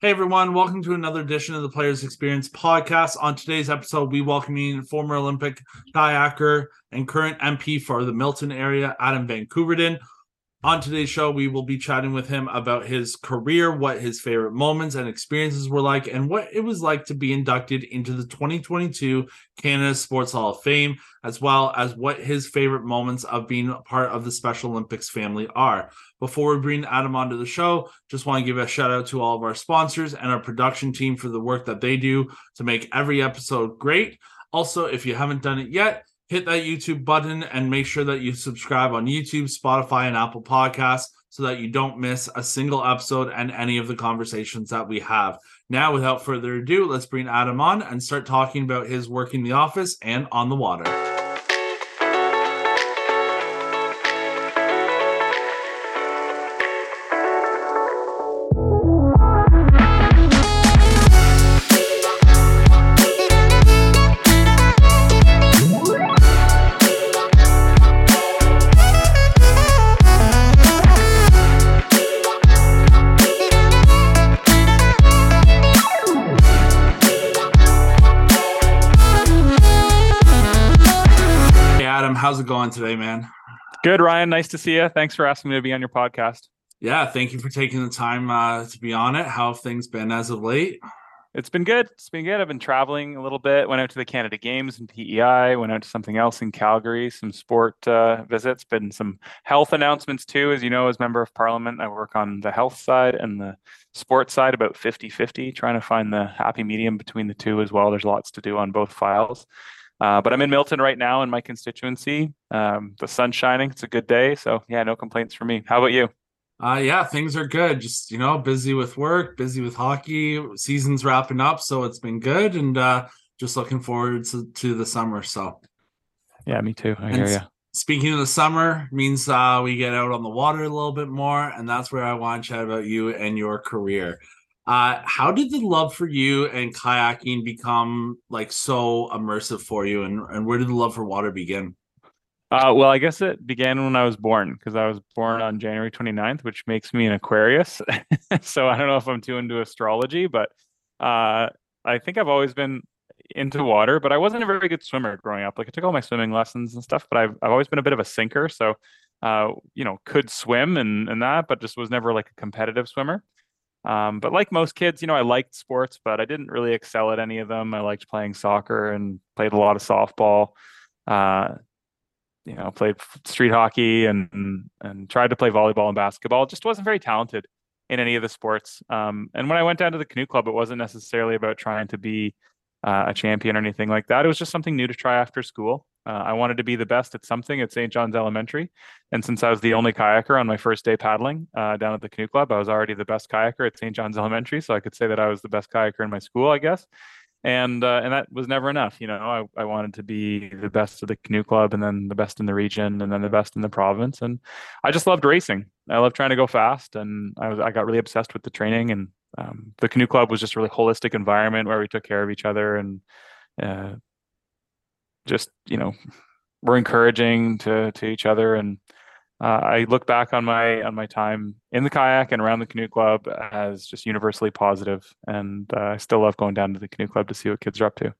Hey everyone, welcome to another edition of the Players Experience podcast. On today's episode, we welcome in former Olympic kayaker and current MP for the Milton area, Adam Van Koeverden. On today's show, we will be chatting with him about his career, what his favorite moments and experiences were like, and what it was like to be inducted into the 2022 Canada Sports Hall of Fame, as well as what his favorite moments of being part of the Special Olympics family are. Before we bring Adam onto the show, just want to give a shout out to all of our sponsors and our production team for the work that they do to make every episode great. Also, if you haven't done it yet, hit that YouTube button and make sure that you subscribe on YouTube, Spotify, and Apple Podcasts so that you don't miss a single episode and any of the conversations that we have. Now, without further ado, let's bring Adam on and start talking about his work in the office and on the water. Going today, man? Good, Ryan. Nice to see you. Thanks for asking me to be on your podcast. Yeah, thank you for taking the time uh, to be on it. How have things been as of late? It's been good. It's been good. I've been traveling a little bit. Went out to the Canada Games in PEI. Went out to something else in Calgary. Some sport uh, visits. Been some health announcements too. As you know, as member of Parliament, I work on the health side and the sports side about 50-50, trying to find the happy medium between the two as well. There's lots to do on both files. Uh, but I'm in Milton right now in my constituency. Um, the sun's shining. It's a good day. So yeah, no complaints for me. How about you? Uh, yeah, things are good. Just you know, busy with work, busy with hockey. Season's wrapping up, so it's been good, and uh, just looking forward to, to the summer. So yeah, me too. I and hear you. Speaking of the summer, means uh, we get out on the water a little bit more, and that's where I want to chat about you and your career. Uh, how did the love for you and kayaking become like so immersive for you, and, and where did the love for water begin? Uh, well, I guess it began when I was born because I was born on January 29th, which makes me an Aquarius. so I don't know if I'm too into astrology, but uh, I think I've always been into water, but I wasn't a very good swimmer growing up. Like I took all my swimming lessons and stuff, but I've, I've always been a bit of a sinker. So, uh, you know, could swim and, and that, but just was never like a competitive swimmer. Um, but like most kids, you know, I liked sports, but I didn't really excel at any of them. I liked playing soccer and played a lot of softball. Uh, you know, played street hockey and and tried to play volleyball and basketball. Just wasn't very talented in any of the sports. Um, and when I went down to the canoe club, it wasn't necessarily about trying to be uh, a champion or anything like that. It was just something new to try after school. Uh, I wanted to be the best at something at St. John's Elementary. And since I was the only kayaker on my first day paddling uh, down at the canoe club, I was already the best kayaker at St. John's Elementary. So I could say that I was the best kayaker in my school, I guess. And uh, and that was never enough. You know, I, I wanted to be the best of the canoe club and then the best in the region and then the best in the province. And I just loved racing. I loved trying to go fast. And I was I got really obsessed with the training. And um, the canoe club was just a really holistic environment where we took care of each other and uh, just, you know, we're encouraging to to each other and uh, I look back on my on my time in the kayak and around the canoe club as just universally positive, and uh, I still love going down to the canoe club to see what kids are up to.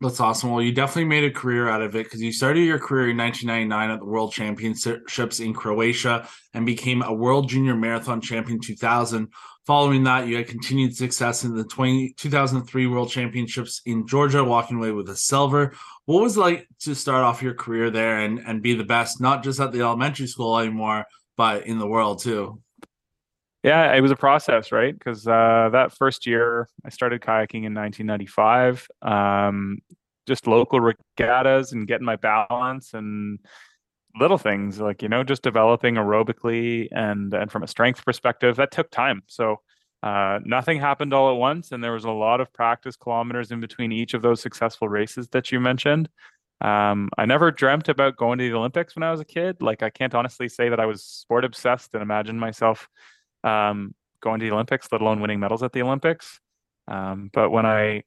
That's awesome. Well, you definitely made a career out of it because you started your career in 1999 at the World Championships in Croatia and became a World Junior Marathon Champion 2000. Following that, you had continued success in the 20, 2003 World Championships in Georgia, walking away with a silver. What was it like to start off your career there and, and be the best, not just at the elementary school anymore, but in the world too? Yeah, it was a process, right? Because uh, that first year, I started kayaking in 1995. Um, just local regattas and getting my balance and little things like you know just developing aerobically and and from a strength perspective that took time so uh, nothing happened all at once and there was a lot of practice kilometers in between each of those successful races that you mentioned um, i never dreamt about going to the olympics when i was a kid like i can't honestly say that i was sport obsessed and imagine myself um, going to the olympics let alone winning medals at the olympics um, but when i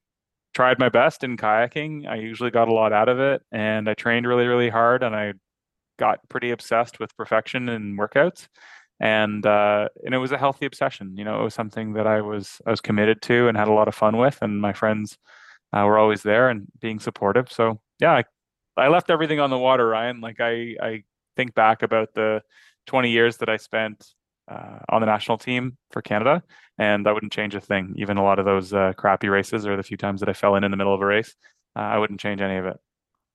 tried my best in kayaking i usually got a lot out of it and i trained really really hard and i got pretty obsessed with perfection and workouts. and uh, and it was a healthy obsession. You know, it was something that I was I was committed to and had a lot of fun with, and my friends uh, were always there and being supportive. So yeah, I, I left everything on the water, Ryan. Like I I think back about the 20 years that I spent uh, on the national team for Canada, and I wouldn't change a thing. Even a lot of those uh, crappy races or the few times that I fell in in the middle of a race, uh, I wouldn't change any of it.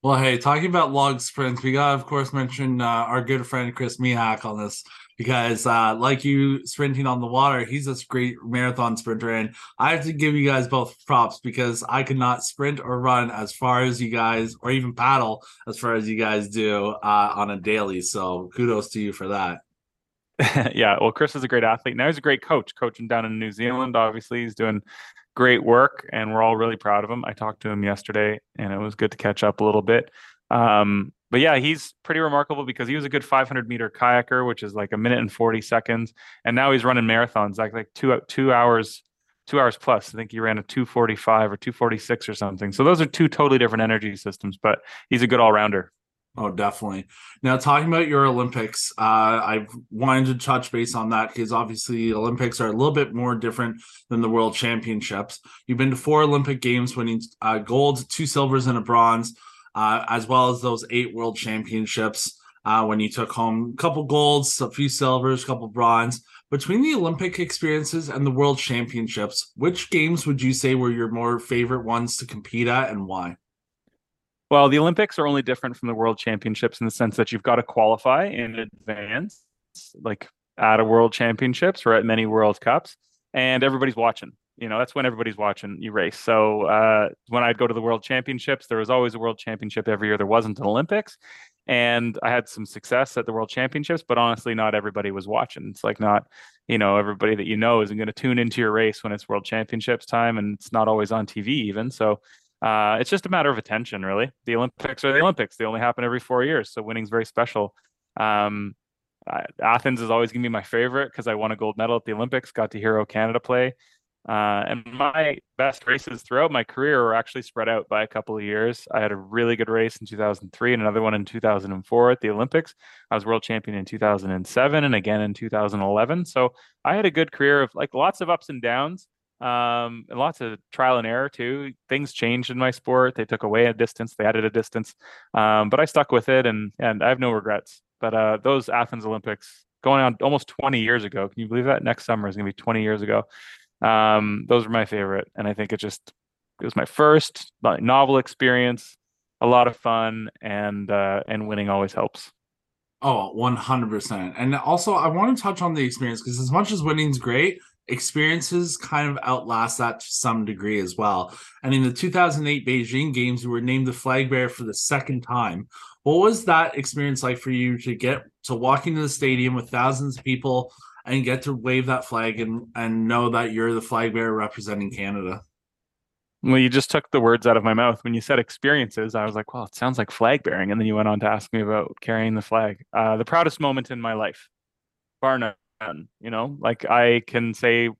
Well, hey, talking about log sprints, we got, of course, mention uh, our good friend Chris Mihak on this because, uh, like you sprinting on the water, he's a great marathon sprinter. And I have to give you guys both props because I could not sprint or run as far as you guys, or even paddle as far as you guys do uh, on a daily. So kudos to you for that. yeah, well, Chris is a great athlete. Now he's a great coach, coaching down in New Zealand. Obviously, he's doing great work, and we're all really proud of him. I talked to him yesterday, and it was good to catch up a little bit. Um, but yeah, he's pretty remarkable because he was a good 500 meter kayaker, which is like a minute and 40 seconds, and now he's running marathons like like two two hours, two hours plus. I think he ran a 245 or 246 or something. So those are two totally different energy systems, but he's a good all rounder. Oh, definitely. Now, talking about your Olympics, uh, I wanted to touch base on that because obviously Olympics are a little bit more different than the World Championships. You've been to four Olympic Games, winning uh, gold, two silvers, and a bronze, uh, as well as those eight World Championships. Uh, when you took home a couple golds, a few silvers, a couple bronze. Between the Olympic experiences and the World Championships, which games would you say were your more favorite ones to compete at, and why? Well, the Olympics are only different from the World Championships in the sense that you've got to qualify in advance, like at a World Championships or at many World Cups, and everybody's watching. You know, that's when everybody's watching you race. So uh, when I'd go to the World Championships, there was always a World Championship every year. There wasn't an Olympics, and I had some success at the World Championships, but honestly, not everybody was watching. It's like not, you know, everybody that you know isn't going to tune into your race when it's World Championships time, and it's not always on TV even. So uh, it's just a matter of attention, really. The Olympics are the Olympics; they only happen every four years, so winning's very special. Um, Athens is always going to be my favorite because I won a gold medal at the Olympics, got to hear O Canada play, uh, and my best races throughout my career were actually spread out by a couple of years. I had a really good race in 2003 and another one in 2004 at the Olympics. I was world champion in 2007 and again in 2011. So I had a good career of like lots of ups and downs um, and lots of trial and error too. Things changed in my sport. They took away a distance, they added a distance, um, but I stuck with it, and and I have no regrets. But uh, those Athens Olympics going on almost 20 years ago. Can you believe that? Next summer is going to be 20 years ago. Um, those were my favorite, and I think it just it was my first novel experience, a lot of fun, and uh, and winning always helps. Oh, 100%. And also, I want to touch on the experience because as much as winning's great, experiences kind of outlast that to some degree as well. And in the 2008 Beijing Games, you were named the flag bearer for the second time. What was that experience like for you to get to walk into the stadium with thousands of people and get to wave that flag and, and know that you're the flag bearer representing Canada? Well, you just took the words out of my mouth. When you said experiences, I was like, well, it sounds like flag bearing. And then you went on to ask me about carrying the flag. Uh, the proudest moment in my life, bar none you know, like I can say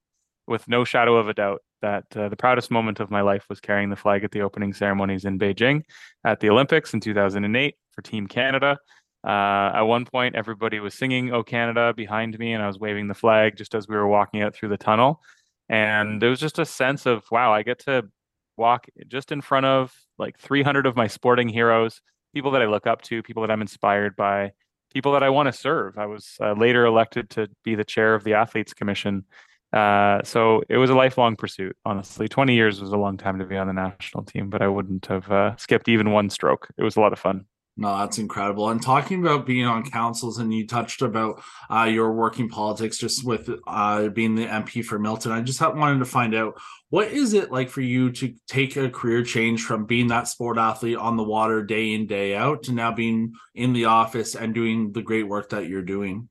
with no shadow of a doubt that uh, the proudest moment of my life was carrying the flag at the opening ceremonies in Beijing at the Olympics in 2008 for Team Canada. Uh, at one point, everybody was singing "Oh Canada" behind me, and I was waving the flag just as we were walking out through the tunnel. And there was just a sense of, wow, I get to walk just in front of like 300 of my sporting heroes, people that I look up to, people that I'm inspired by, people that I want to serve. I was uh, later elected to be the chair of the Athletes Commission. Uh, so it was a lifelong pursuit, honestly. 20 years was a long time to be on the national team, but I wouldn't have uh, skipped even one stroke. It was a lot of fun. No, that's incredible. And talking about being on councils, and you touched about uh, your working politics just with uh, being the MP for Milton. I just wanted to find out what is it like for you to take a career change from being that sport athlete on the water day in day out to now being in the office and doing the great work that you're doing.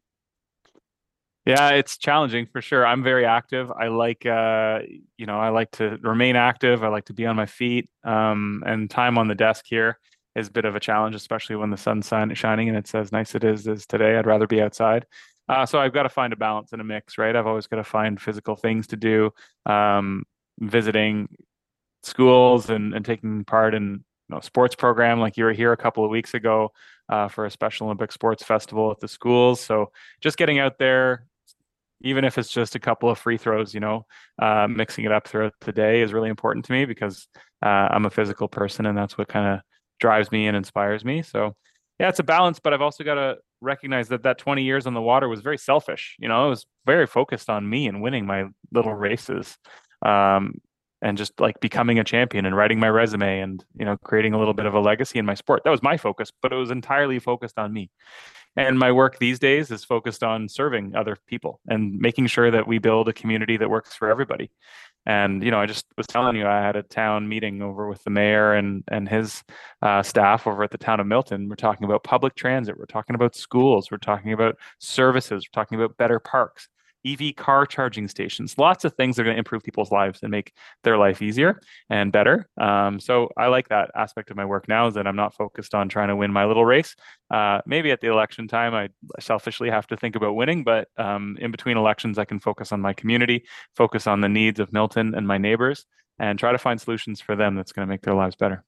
Yeah, it's challenging for sure. I'm very active. I like, uh, you know, I like to remain active. I like to be on my feet. Um, and time on the desk here is a bit of a challenge, especially when the sun's shining and it's as nice it is as today. I'd rather be outside. Uh, so I've got to find a balance and a mix, right? I've always got to find physical things to do, um, visiting schools and, and taking part in you know, sports program. Like you were here a couple of weeks ago uh, for a Special Olympic Sports Festival at the schools. So just getting out there, even if it's just a couple of free throws, you know, uh, mixing it up throughout the day is really important to me because uh, I'm a physical person and that's what kind of drives me and inspires me. So yeah, it's a balance, but I've also got to recognize that that 20 years on the water was very selfish. You know, it was very focused on me and winning my little races. Um, and just like becoming a champion and writing my resume and you know creating a little bit of a legacy in my sport that was my focus but it was entirely focused on me and my work these days is focused on serving other people and making sure that we build a community that works for everybody and you know i just was telling you i had a town meeting over with the mayor and and his uh, staff over at the town of milton. We're talking about public transit. We're talking about schools. We're talking about services. We're talking about better parks EV car charging stations, lots of things that are going to improve people's lives and make their life easier and better. Um, so I like that aspect of my work now is that I'm not focused on trying to win my little race. Uh, maybe at the election time, I selfishly have to think about winning, but um, in between elections, I can focus on my community, focus on the needs of Milton and my neighbors, and try to find solutions for them that's going to make their lives better.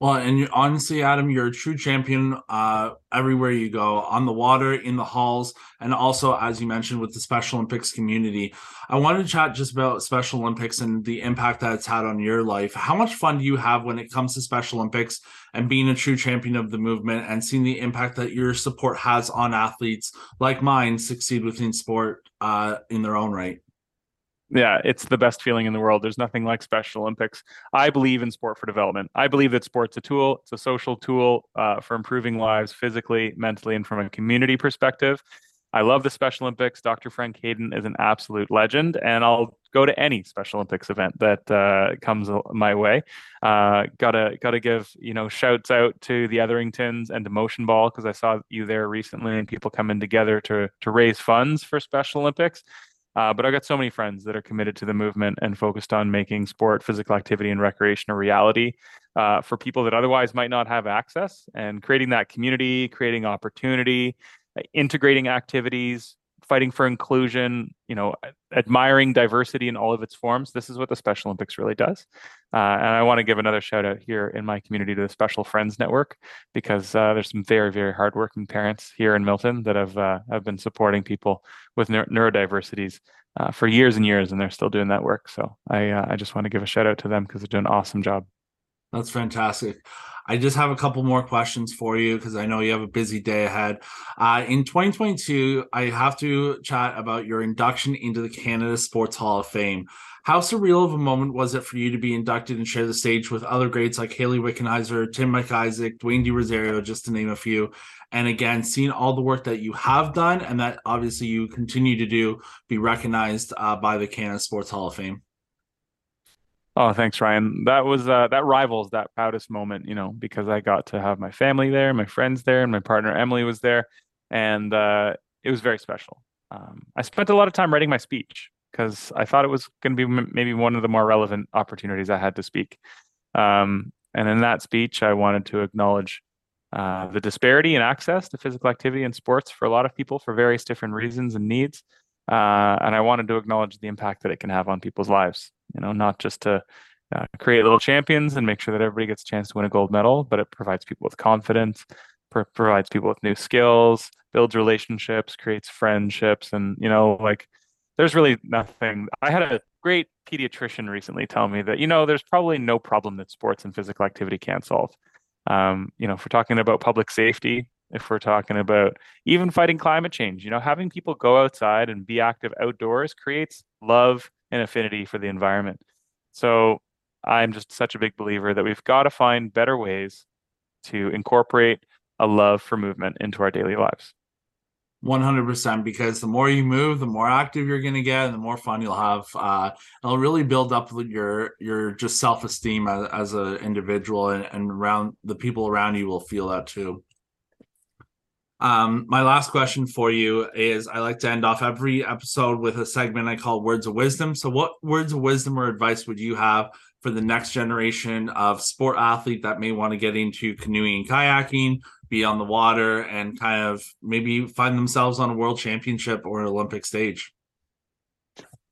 Well, and you, honestly, Adam, you're a true champion uh, everywhere you go on the water, in the halls, and also, as you mentioned, with the Special Olympics community. I wanted to chat just about Special Olympics and the impact that it's had on your life. How much fun do you have when it comes to Special Olympics and being a true champion of the movement and seeing the impact that your support has on athletes like mine succeed within sport uh, in their own right? Yeah, it's the best feeling in the world. There's nothing like Special Olympics. I believe in sport for development. I believe that sport's a tool. It's a social tool uh, for improving lives physically, mentally, and from a community perspective. I love the Special Olympics. Dr. Frank Hayden is an absolute legend, and I'll go to any Special Olympics event that uh, comes my way. Uh, gotta gotta give you know shouts out to the Etheringtons and to Motion Ball because I saw you there recently, and people coming together to to raise funds for Special Olympics. Uh, but I've got so many friends that are committed to the movement and focused on making sport, physical activity, and recreation a reality uh, for people that otherwise might not have access and creating that community, creating opportunity, uh, integrating activities, fighting for inclusion, you know, admiring diversity in all of its forms. This is what the Special Olympics really does. Uh, and I want to give another shout out here in my community to the Special Friends Network because uh, there's some very, very hardworking parents here in Milton that have uh, have been supporting people with neurodiversities uh, for years and years, and they're still doing that work. So I uh, I just want to give a shout out to them because they're doing an awesome job. That's fantastic. I just have a couple more questions for you because I know you have a busy day ahead. Uh, in 2022, I have to chat about your induction into the Canada Sports Hall of Fame. How surreal of a moment was it for you to be inducted and share the stage with other greats like Hayley Wickenheiser, Tim McIsaac, Dwayne De Rosario, just to name a few? And again, seeing all the work that you have done and that obviously you continue to do be recognized uh, by the Canada Sports Hall of Fame. Oh, thanks, Ryan. That was uh, that rivals that proudest moment, you know, because I got to have my family there, my friends there, and my partner Emily was there, and uh, it was very special. Um, I spent a lot of time writing my speech because I thought it was going to be m- maybe one of the more relevant opportunities I had to speak. Um, and in that speech, I wanted to acknowledge uh, the disparity in access to physical activity and sports for a lot of people for various different reasons and needs. Uh, and I wanted to acknowledge the impact that it can have on people's lives. You know, not just to uh, create little champions and make sure that everybody gets a chance to win a gold medal, but it provides people with confidence, provides people with new skills, builds relationships, creates friendships, and you know, like there's really nothing. I had a great pediatrician recently tell me that you know there's probably no problem that sports and physical activity can't solve. Um, you know, if we're talking about public safety, if we're talking about even fighting climate change you know having people go outside and be active outdoors creates love and affinity for the environment. So i'm just such a big believer that we've got to find better ways to incorporate a love for movement into our daily lives. 100% because the more you move the more active you're going to get and the more fun you'll have uh, it'll really build up your your just self-esteem as, as an individual and, and around the people around you will feel that too um, my last question for you is I like to end off every episode with a segment I call Words of Wisdom. So, what words of wisdom or advice would you have for the next generation of sport athlete that may want to get into canoeing and kayaking, be on the water, and kind of maybe find themselves on a world championship or an Olympic stage?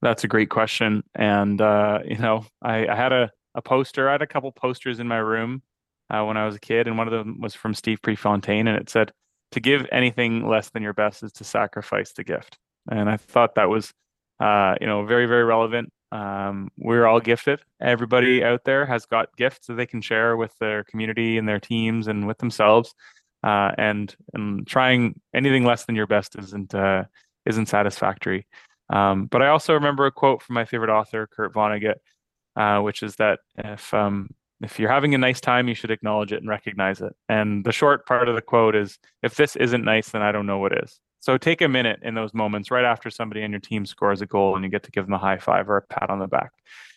That's a great question. And, uh, you know, I, I had a, a poster, I had a couple posters in my room uh, when I was a kid, and one of them was from Steve Prefontaine, and it said, "To give anything less than your best is to sacrifice the gift." And I thought that was, uh, you know, very very relevant. Um, we're all gifted. Everybody out there has got gifts that they can share with their community and their teams and with themselves. Uh, and and trying anything less than your best isn't uh, isn't satisfactory. Um, but I also remember a quote from my favorite author, Kurt Vonnegut, uh, which is that if um, if you're having a nice time, you should acknowledge it and recognize it. And the short part of the quote is, if this isn't nice, then I don't know what is. So take a minute in those moments right after somebody on your team scores a goal and you get to give them a high five or a pat on the back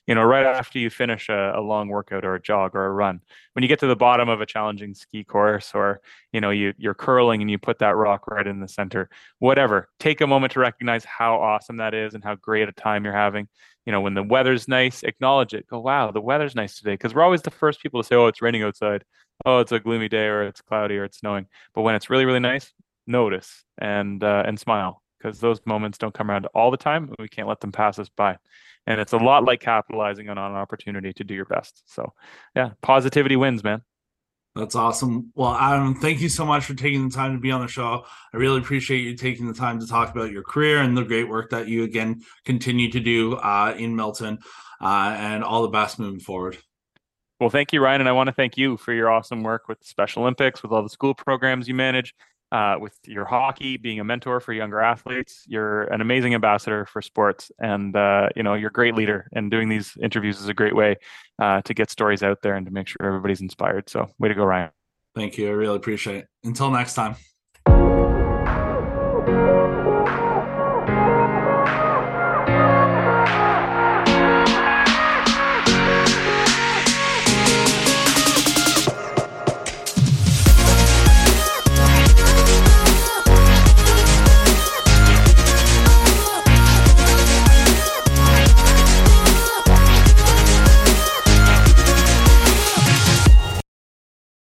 you know, right after you finish a, a, long workout or a jog or a run, when you get to the bottom of a challenging ski course, or you know, you you're curling and you put that rock right in the center, whatever. Take a moment to recognize how awesome that is and how great a time you're having. You know, when the weather's nice, acknowledge it. Go, wow, the weather's nice today, because we're always the first people to say, oh, it's raining outside, oh, it's a gloomy day, or it's cloudy, or it's snowing. But when it's really, really nice, notice and uh, and smile, because those moments don't come around all the time. We can't let them pass us by and it's a lot like capitalizing on an opportunity to do your best. So, yeah, positivity wins, man. That's awesome. Well, Adam, thank you so much for taking the time to be on the show. I really appreciate you taking the time to talk about your career and the great work that you again continue to do uh, in Milton, uh, and all the best moving forward. Well, thank you, Ryan, and I want to thank you for your awesome work with Special Olympics, with all the school programs you manage, uh, with your hockey, being a mentor for younger athletes. You're an amazing ambassador for sports, and uh, you know you're a great leader. And doing these interviews is a great way uh, to get stories out there and to make sure everybody's inspired. So, way to go, Ryan. Thank you. I really appreciate it. Until next time.